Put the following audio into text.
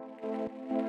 Música